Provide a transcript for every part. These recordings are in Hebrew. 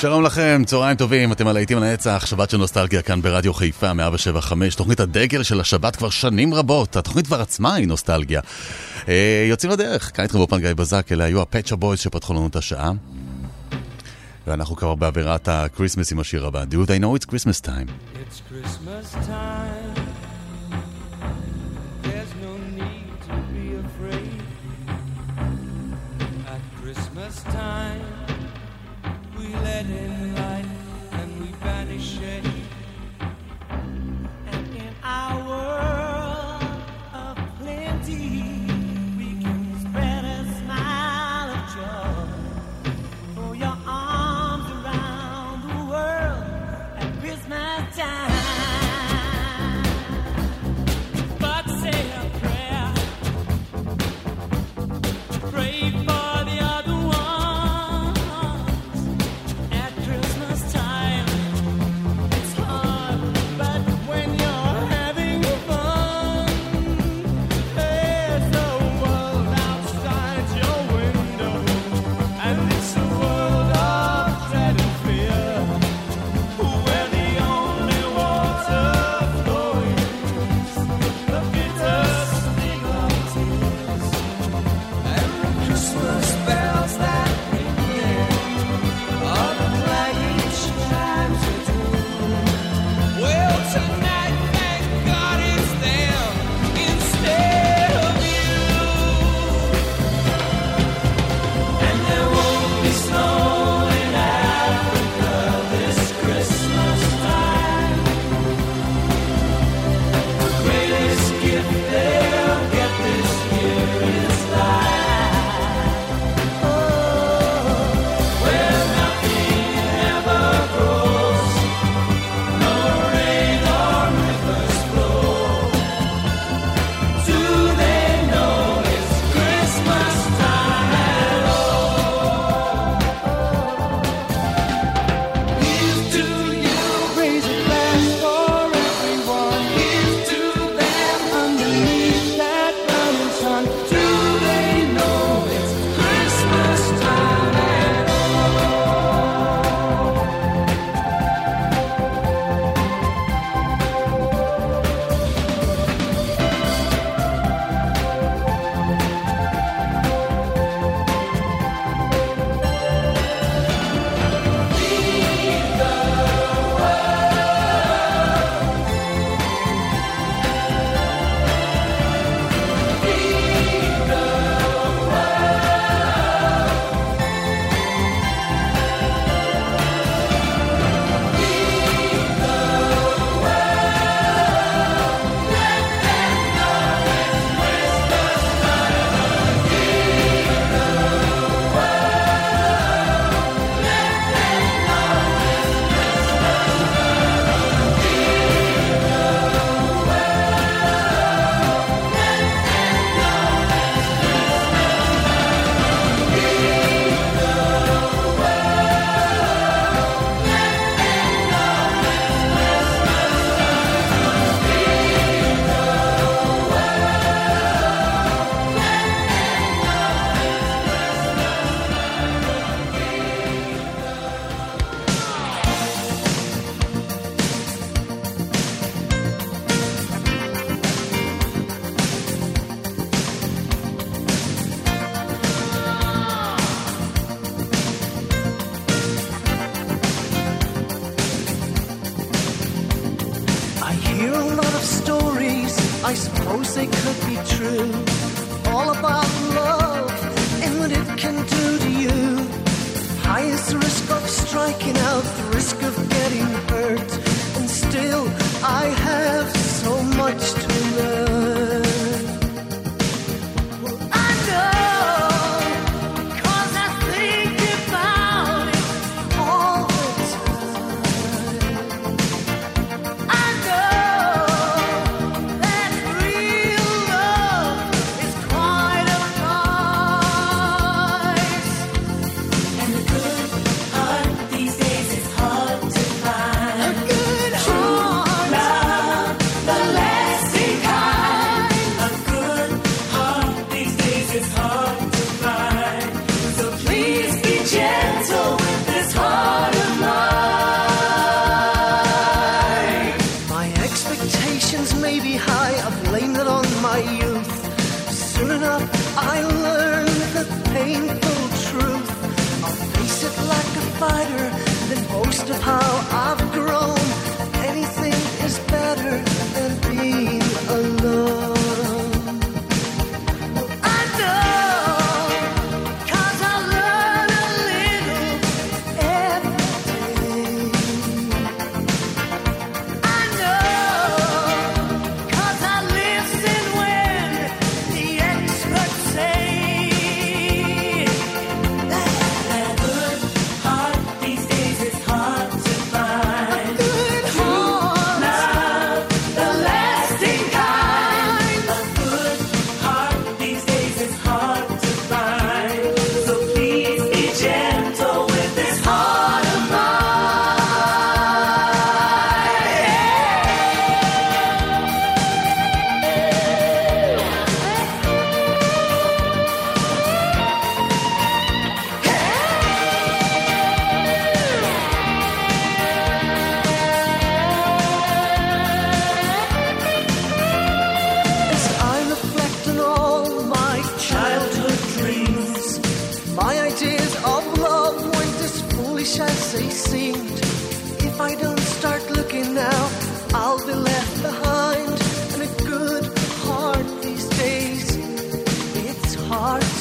שלום לכם, צהריים טובים, אתם על להיטים לנצח, שבת של נוסטלגיה כאן ברדיו חיפה 175, תוכנית הדגל של השבת כבר שנים רבות, התוכנית כבר עצמה היא נוסטלגיה. אה, יוצאים לדרך, כאן איתכם באולפן גיא בזק, אלה היו ה Pet Shop Boys שפתחו לנו את השעה. ואנחנו כבר באווירת ה Christmas עם השיר הבא, Do They Know It's Christmas Time. It's Christmas time.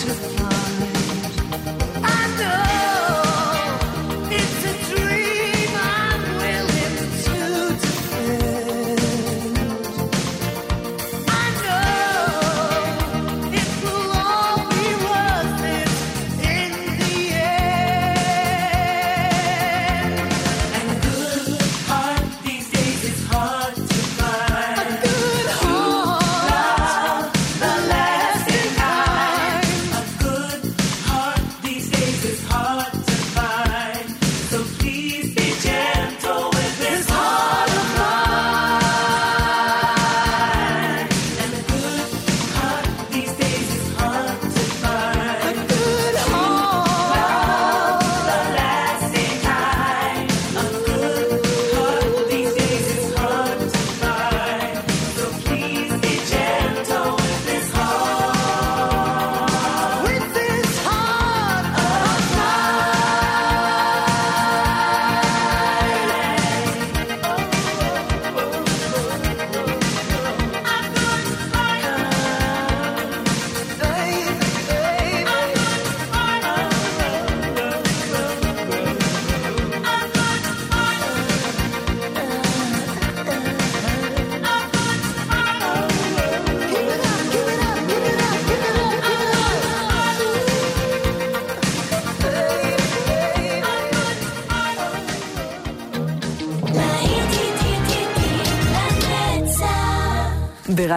Thank you.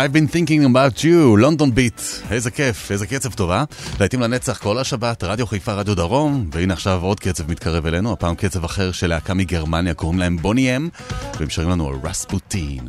I've been thinking about you, London Beat. איזה כיף, איזה קצב טובה. אה? להיטים לנצח כל השבת, רדיו חיפה, רדיו דרום, והנה עכשיו עוד קצב מתקרב אלינו, הפעם קצב אחר של להקה מגרמניה, קוראים להם בוני אם, והם שרים לנו על רספוטין.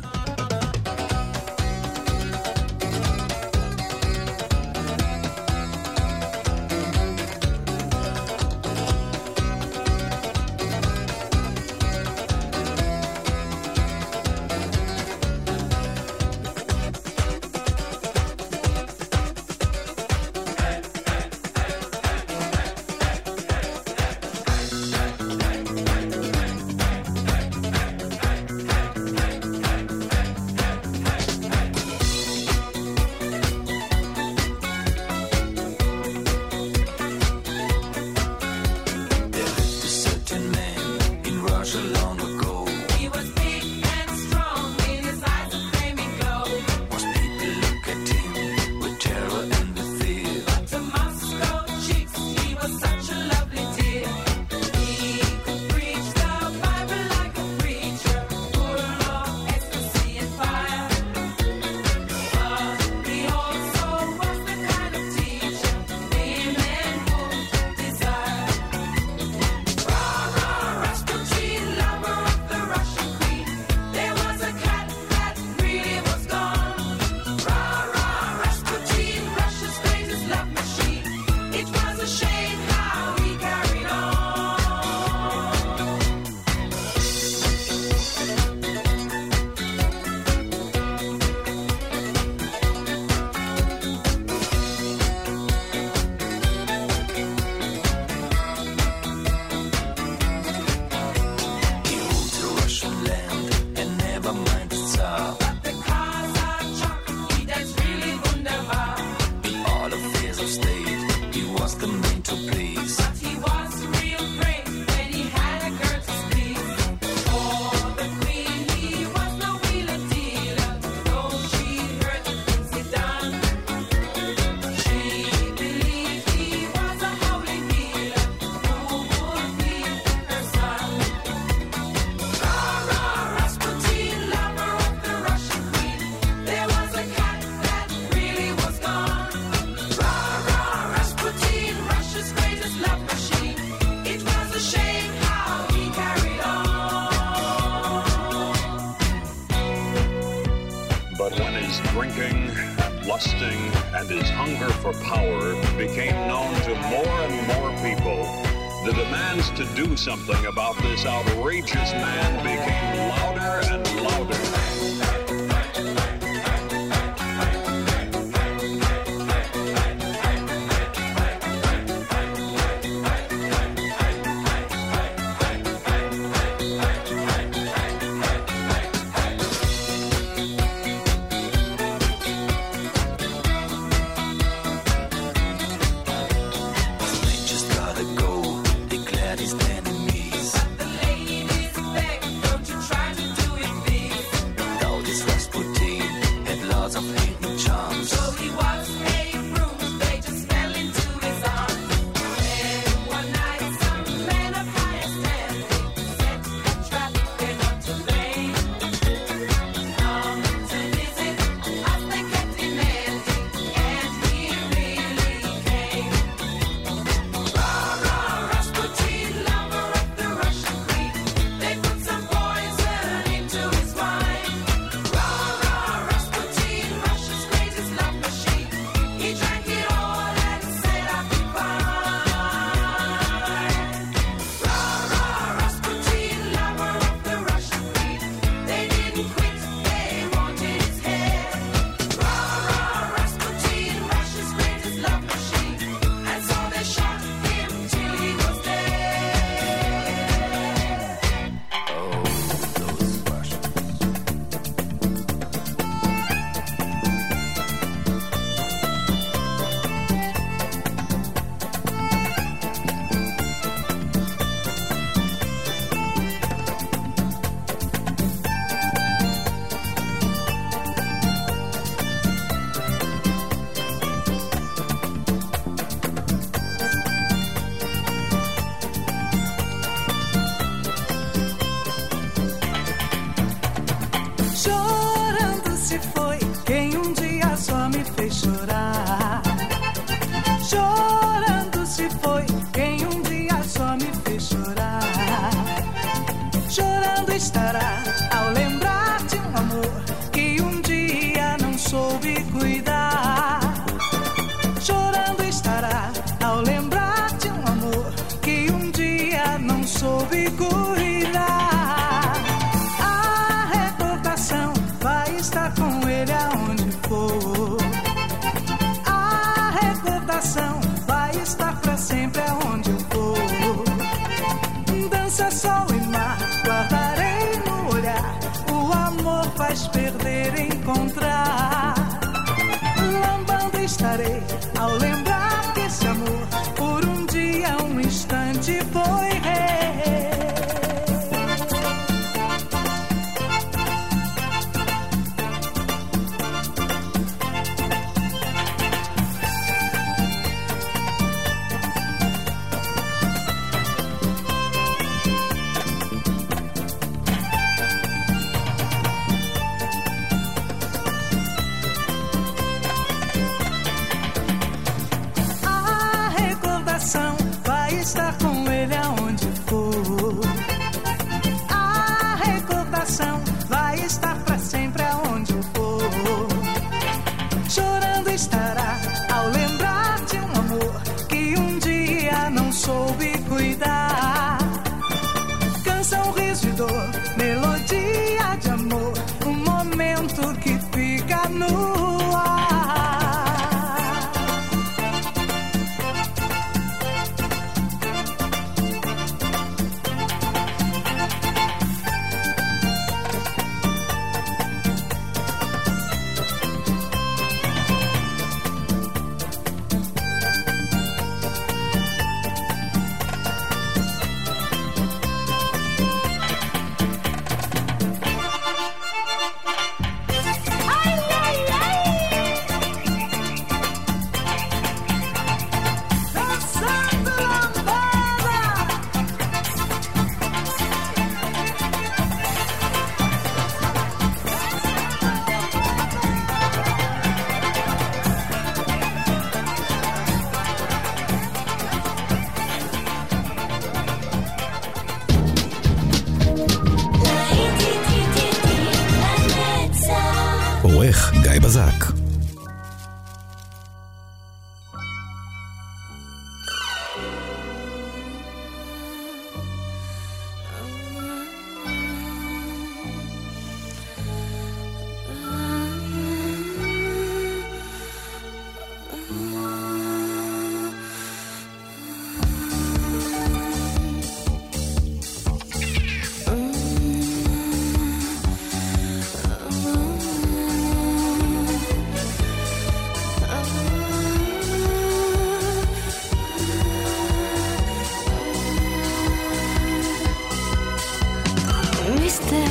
Mr.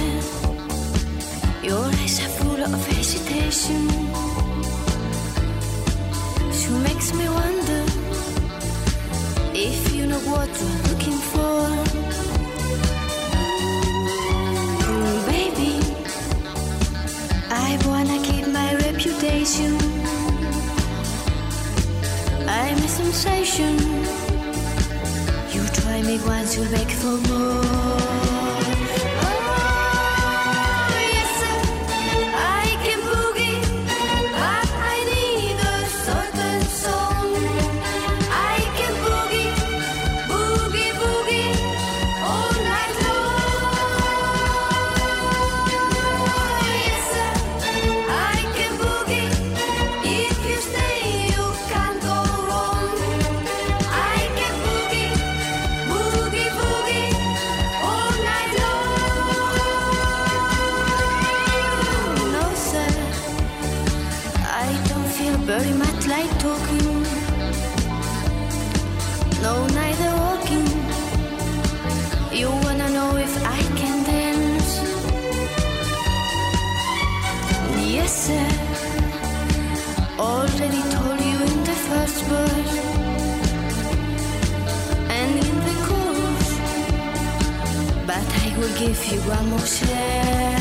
Your eyes are full of hesitation. She makes me wonder if you know what you're looking for. Mm, baby, I wanna keep my reputation. I'm a sensation. You try me once, you'll beg for more. give you one more chance.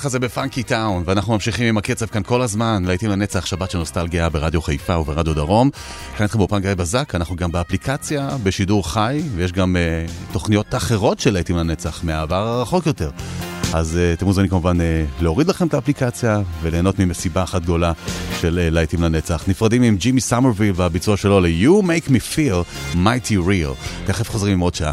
ככה זה ב Funkytown, ואנחנו ממשיכים עם הקצב כאן כל הזמן, להיטים לנצח, שבת של נוסטלגיה ברדיו חיפה וברדיו דרום. כאן איתכם באולפן גיא בזק, אנחנו גם באפליקציה, בשידור חי, ויש גם אה, תוכניות אחרות של להיטים לנצח מהעבר הרחוק יותר. אז אה, אתם מוזמנים כמובן אה, להוריד לכם את האפליקציה וליהנות ממסיבה אחת גדולה של אה, להיטים לנצח. נפרדים עם ג'ימי סמרוויל והביצוע שלו ל-You Make Me Feel Mighty Real. תכף חוזרים עם עוד שעה.